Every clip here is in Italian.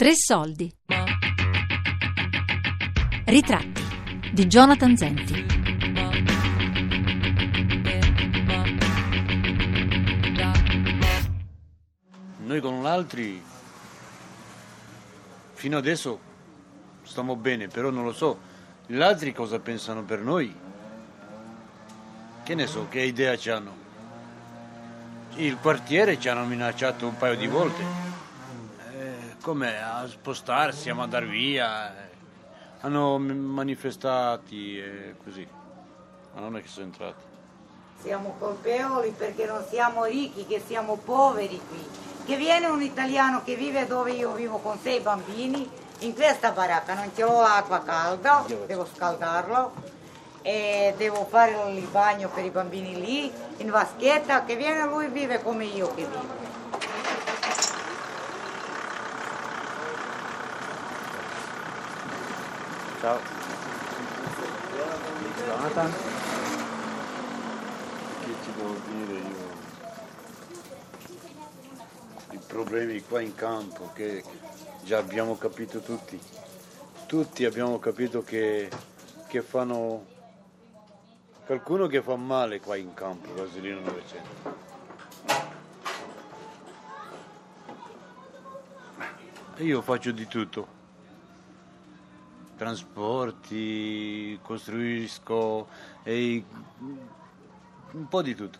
Tre soldi. Ritratti di Jonathan Zenti. Noi con l'altri fino adesso stiamo bene, però non lo so, gli altri cosa pensano per noi? Che ne so, che idea hanno? Il quartiere ci hanno minacciato un paio di volte, come a spostarsi, a mandare via, hanno manifestati e così, ma non è che sono entrati. Siamo colpevoli perché non siamo ricchi, che siamo poveri qui. Che viene un italiano che vive dove io vivo con sei bambini, in questa baracca non ce l'ho l'acqua calda, devo scaldarlo e devo fare il bagno per i bambini lì, in vaschetta, che viene lui vive come io che vivo. Ciao. Jonathan? Che ti devo dire io? I problemi qua in campo che già abbiamo capito tutti. Tutti abbiamo capito che, che fanno qualcuno che fa male qua in campo, Vaselino 900. Io faccio di tutto trasporti, costruisco e un po' di tutto.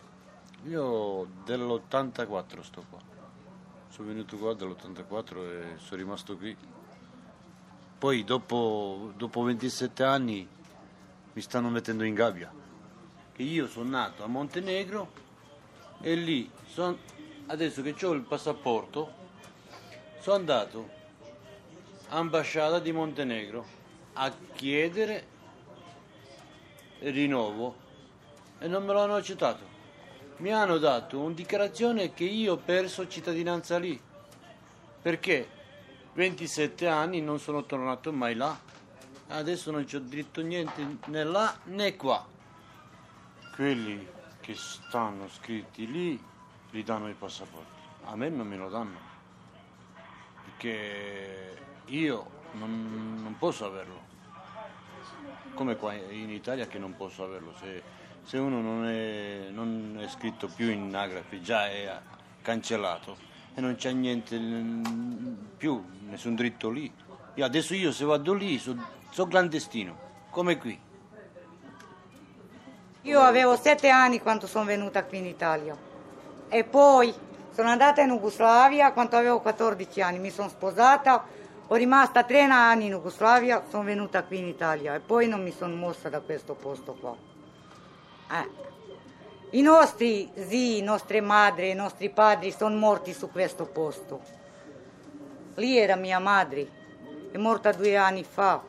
Io dell'84 sto qua. Sono venuto qua dall'84 e sono rimasto qui. Poi dopo, dopo 27 anni mi stanno mettendo in gabbia. Io sono nato a Montenegro e lì, son, adesso che ho il passaporto, sono andato all'ambasciata di Montenegro a chiedere rinnovo e non me l'hanno accettato. Mi hanno dato una dichiarazione che io ho perso cittadinanza lì. Perché 27 anni non sono tornato mai là. Adesso non c'ho diritto niente né là né qua. Quelli che stanno scritti lì gli danno i passaporti. A me non me lo danno. Perché io non, non posso averlo. Come qua in Italia che non posso averlo. Se, se uno non è, non è, scritto più in anagrafe, già è cancellato e non c'è niente più, nessun dritto lì. Io adesso io se vado lì sono so clandestino, come qui. Io avevo sette anni quando sono venuta qui in Italia e poi sono andata in Jugoslavia quando avevo 14 anni, mi sono sposata ho rimasta tre anni in Jugoslavia, sono venuta qui in Italia e poi non mi sono mossa da questo posto qua. Eh. I nostri zii, nostre madri, i nostri padri sono morti su questo posto. Lì era mia madre, è morta due anni fa.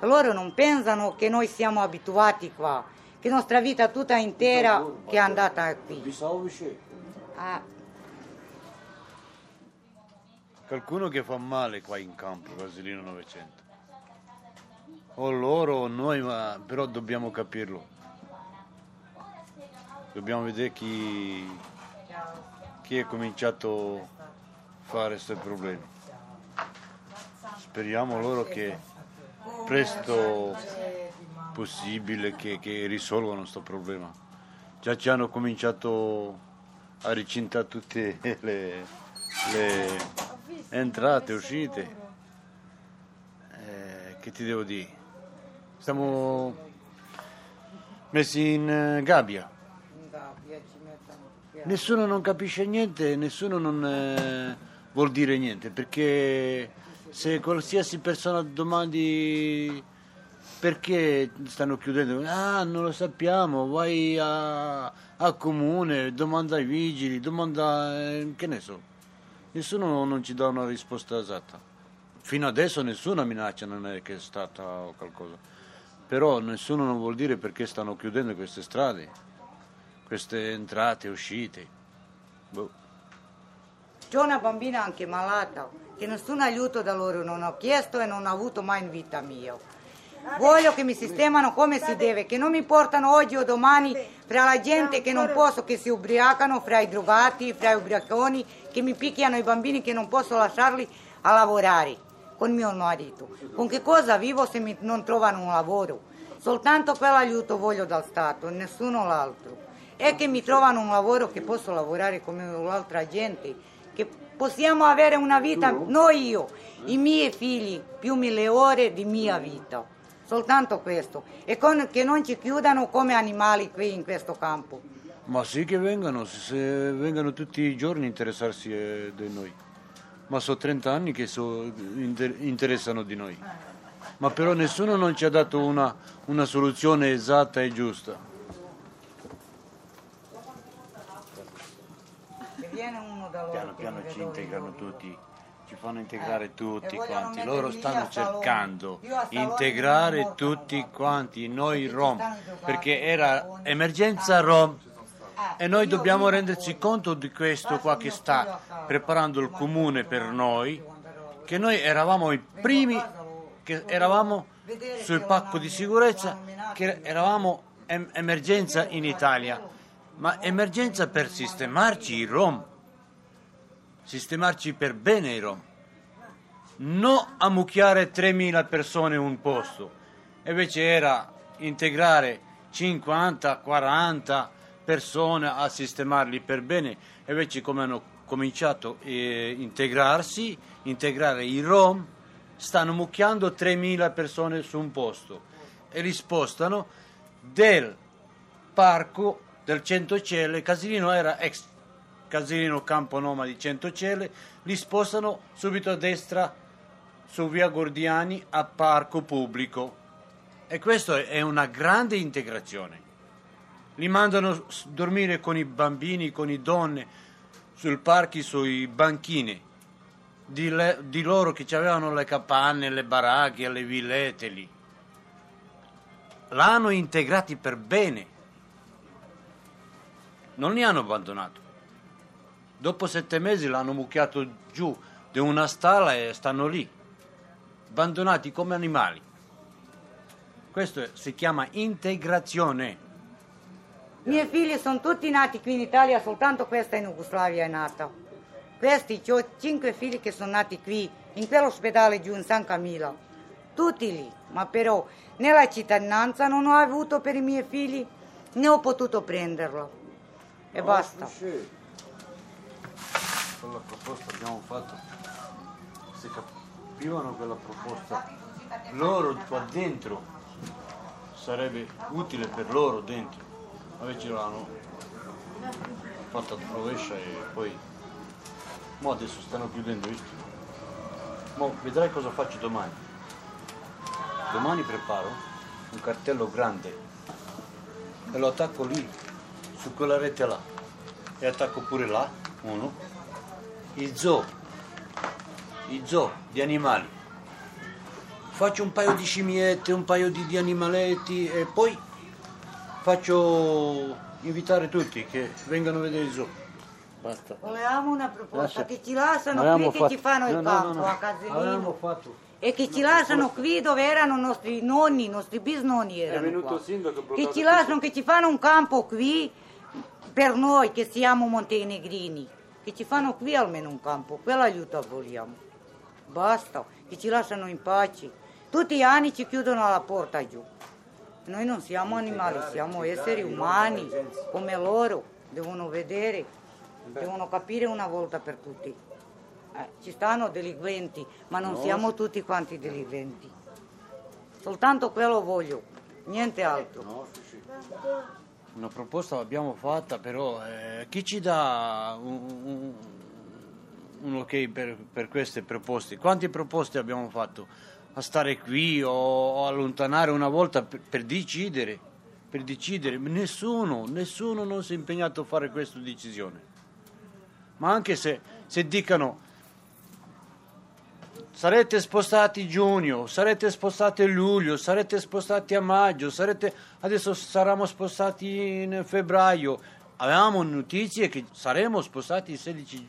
Loro non pensano che noi siamo abituati qua, che la nostra vita tutta intera che è andata qui. Eh. Qualcuno che fa male qua in campo, Vaselino 900. O loro o noi, ma però dobbiamo capirlo. Dobbiamo vedere chi, chi ha cominciato a fare questi problemi. Speriamo loro che presto possibile che, che risolvano questo problema. Già ci hanno cominciato a ricintare tutte le, le entrate, uscite. Eh, che ti devo dire? Stiamo messi in eh, gabbia. Nessuno non capisce niente, nessuno non eh, vuol dire niente, perché se qualsiasi persona domandi perché stanno chiudendo, ah non lo sappiamo, vai a, a comune, domanda ai vigili, domanda, eh, che ne so nessuno non ci dà una risposta esatta. Fino adesso nessuna minaccia non è che è stata qualcosa, però nessuno non vuol dire perché stanno chiudendo queste strade, queste entrate e uscite. Boh. C'è una bambina anche malata, che nessun aiuto da loro non ho chiesto e non ho avuto mai in vita mia. Voglio che mi sistemano come si deve, che non mi portano oggi o domani fra la gente che non posso, che si ubriacano, fra i drogati, fra i ubriaconi, che mi picchiano i bambini, che non posso lasciarli a lavorare con mio marito. Con che cosa vivo se mi- non trovano un lavoro? Soltanto quell'aiuto voglio dal Stato, nessuno l'altro. E che mi trovano un lavoro che posso lavorare come l'altra gente, che possiamo avere una vita, noi io, i miei figli, più mille ore di mia vita. Soltanto questo. E con- che non ci chiudano come animali qui in questo campo. Ma sì che vengano, se vengano tutti i giorni a interessarsi eh, di noi. Ma sono 30 anni che so- inter- interessano di noi. Ma però nessuno non ci ha dato una, una soluzione esatta e giusta. Se viene uno da loro Piano piano ci integrano tutti, ci fanno integrare Eh, tutti quanti. Loro stanno cercando Salone integrare tutti qua. quanti, noi rom, perché era emergenza rom. Eh, E noi dobbiamo renderci conto di questo qua che sta preparando il comune per noi, che noi eravamo i primi, che eravamo sul pacco di sicurezza, che eravamo em- emergenza in Italia, ma emergenza per sistemarci i rom, sistemarci per bene i rom, non ammucchiare 3.000 persone in un posto, invece era integrare 50, 40 persone a sistemarli per bene, invece come hanno cominciato a integrarsi, integrare i rom, stanno mucchiando 3.000 persone su un posto. E li spostano del parco del Centocelle, Casilino era ex Casilino Campo Noma di Centocelle, li spostano subito a destra su via Gordiani a parco pubblico. E questo è una grande integrazione. Li mandano a dormire con i bambini, con i donne, sul parchi, sui banchini. Di, le- di loro che avevano le capanne, le baracche, le villette lì. L'hanno integrati per bene. Non li hanno abbandonato. Dopo sette mesi l'hanno mucchiato giù di una stalla e stanno lì, abbandonati come animali. Questo si chiama integrazione. I miei figli sono tutti nati qui in Italia, soltanto questa in Jugoslavia è nata. Questi, ho cinque figli che sono nati qui, in quell'ospedale giù in San Camillo. Tutti lì, ma però nella cittadinanza non ho avuto per i miei figli, né ho potuto prenderlo. E basta. Quella proposta abbiamo fatto, se capivano quella proposta, loro qua dentro sarebbe utile per loro dentro. Invece l'hanno fatta rovescia e poi... Mo adesso stanno chiudendo, visto? Mo vedrai cosa faccio domani. Domani preparo un cartello grande e lo attacco lì, su quella rete là. E attacco pure là, uno, i zoo, i zoo di animali. Faccio un paio di scimmiette, un paio di, di animaletti e poi faccio invitare tutti che vengano a vedere il zoo. Basta. Volevamo una proposta, Lascia. che ci lasciano Avevamo qui, fatto- che ci fanno il no, no, campo no, no. a fatto E che ci lasciano qui dove erano i nostri nonni, i nostri bisnonni erano venuto qua. il Che ci lasciano, che ci fanno un campo qui per noi che siamo montenegrini. Che ci fanno qui almeno un campo, quell'aiuto vogliamo. Basta, che ci lasciano in pace. Tutti gli anni ci chiudono la porta giù. Noi non siamo animali, siamo esseri umani, come loro, devono vedere, devono capire una volta per tutti. Eh, ci stanno delinquenti, ma non siamo tutti quanti delinquenti. Soltanto quello voglio, niente altro. Una proposta l'abbiamo fatta, però eh, chi ci dà un, un- un ok per, per queste proposte? Quante proposte abbiamo fatto? A stare qui o, o allontanare una volta per, per decidere? Per decidere? Nessuno, nessuno non si è impegnato a fare questa decisione. Ma anche se, se dicano sarete spostati giugno, sarete spostati a luglio, sarete spostati a maggio, sarete... adesso saremo spostati in febbraio. Avevamo notizie che saremo spostati il 16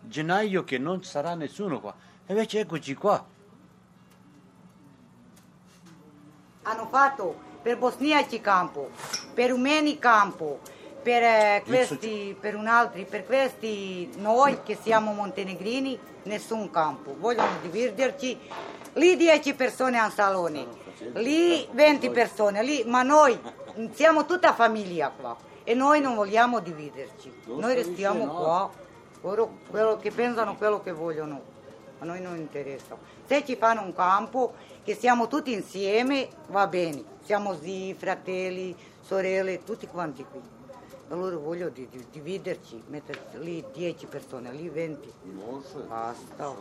gennaio che non sarà nessuno qua. E invece eccoci qua. Hanno fatto per bosniaci campo, per rumeni campo, per, eh, questi, per un altro, per questi noi che siamo montenegrini, nessun campo. Vogliono dividerci. Lì 10 persone a un salone, lì 20 persone, lì, ma noi siamo tutta famiglia qua e noi non vogliamo dividerci. Noi restiamo qua, loro quello che pensano, quello che vogliono, a noi non interessa. Se ci fanno un campo, che siamo tutti insieme, va bene, siamo zii, fratelli, sorelle, tutti quanti qui. Allora voglio di, di, dividerci, metterci lì 10 persone, lì 20. Basta.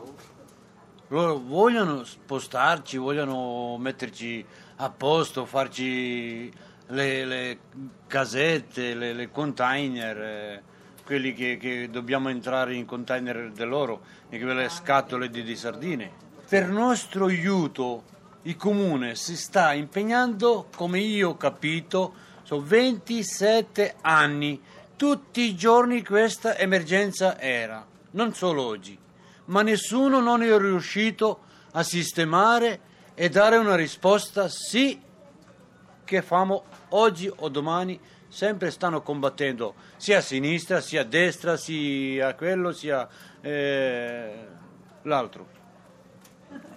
Loro vogliono spostarci, vogliono metterci a posto, farci le, le casette, le, le container, eh, quelli che, che, dobbiamo entrare in container dell'oro e quelle scatole di, di sardine. Per nostro aiuto il comune si sta impegnando, come io ho capito, sono 27 anni. Tutti i giorni questa emergenza era, non solo oggi, ma nessuno non è riuscito a sistemare e dare una risposta sì che famo oggi o domani sempre stanno combattendo sia a sinistra sia a destra sia quello sia eh, l'altro.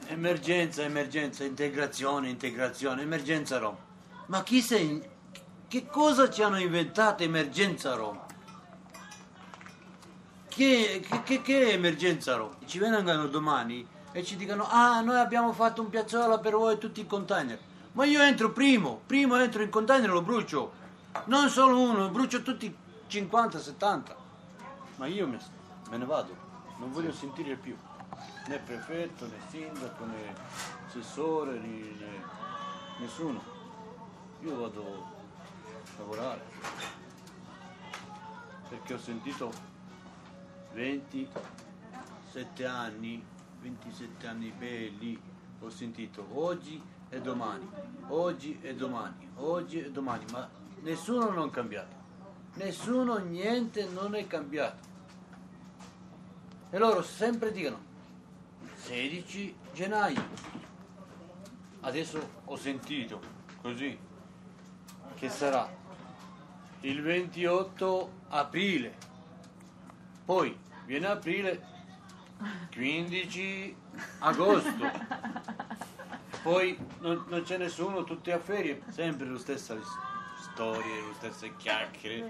Emergenza emergenza integrazione integrazione emergenza Roma. Ma chi sei che cosa ci hanno inventato emergenza Roma che, che, che emergenza Roma ci vengano domani e ci dicono ah noi abbiamo fatto un piazzola per voi tutti i container ma io entro primo, primo entro in container e lo brucio. Non solo uno, brucio tutti 50, 70. Ma io me, me ne vado, non voglio sentire più. Né prefetto, né sindaco, né assessore, né, né nessuno. Io vado lavorare. Perché ho sentito 27 anni, 27 anni belli, ho sentito oggi e domani, oggi e domani, oggi e domani, ma nessuno non è cambiato, nessuno, niente non è cambiato. E loro sempre dicono 16 gennaio. Adesso ho sentito così che sarà il 28 aprile, poi viene aprile 15 agosto poi non, non, c'è nessuno, tutti a ferie, sempre le stesse storie, le stesse chiacchiere.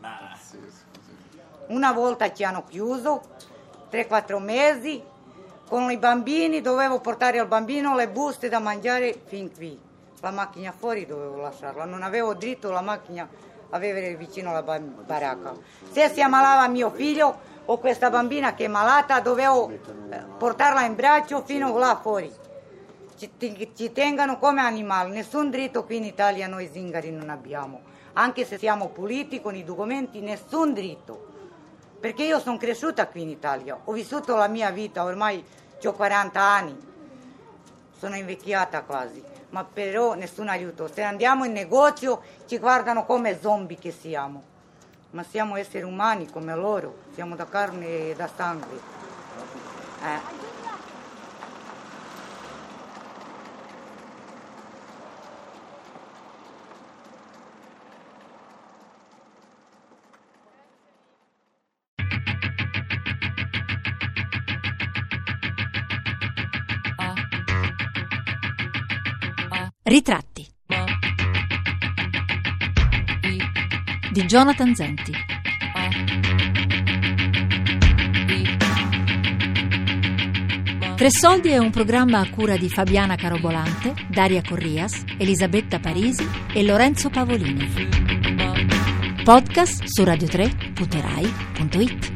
Ma... Una volta ci hanno chiuso, 3-4 mesi, con i bambini dovevo portare al bambino le buste da mangiare fin qui. La macchina fuori dovevo lasciarla, non avevo diritto la macchina a avere vicino alla baracca. Se si ammalava mio figlio o questa bambina che è malata, dovevo eh, portarla in braccio fino là fuori. Ci, ci tengano come animali, nessun diritto qui in Italia noi zingari non abbiamo, anche se siamo puliti con i documenti, nessun diritto. Perché io sono cresciuta qui in Italia, ho vissuto la mia vita, ormai ho 40 anni, sono invecchiata quasi, ma però nessun aiuto. Se andiamo in negozio ci guardano come zombie che siamo, ma siamo esseri umani come loro, siamo da carne e da sangue. Eh. Ritratti di Jonathan Zenti. Tre Soldi è un programma a cura di Fabiana Carobolante, Daria Corrias, Elisabetta Parisi e Lorenzo Pavolini. Podcast su radio3.rai.it.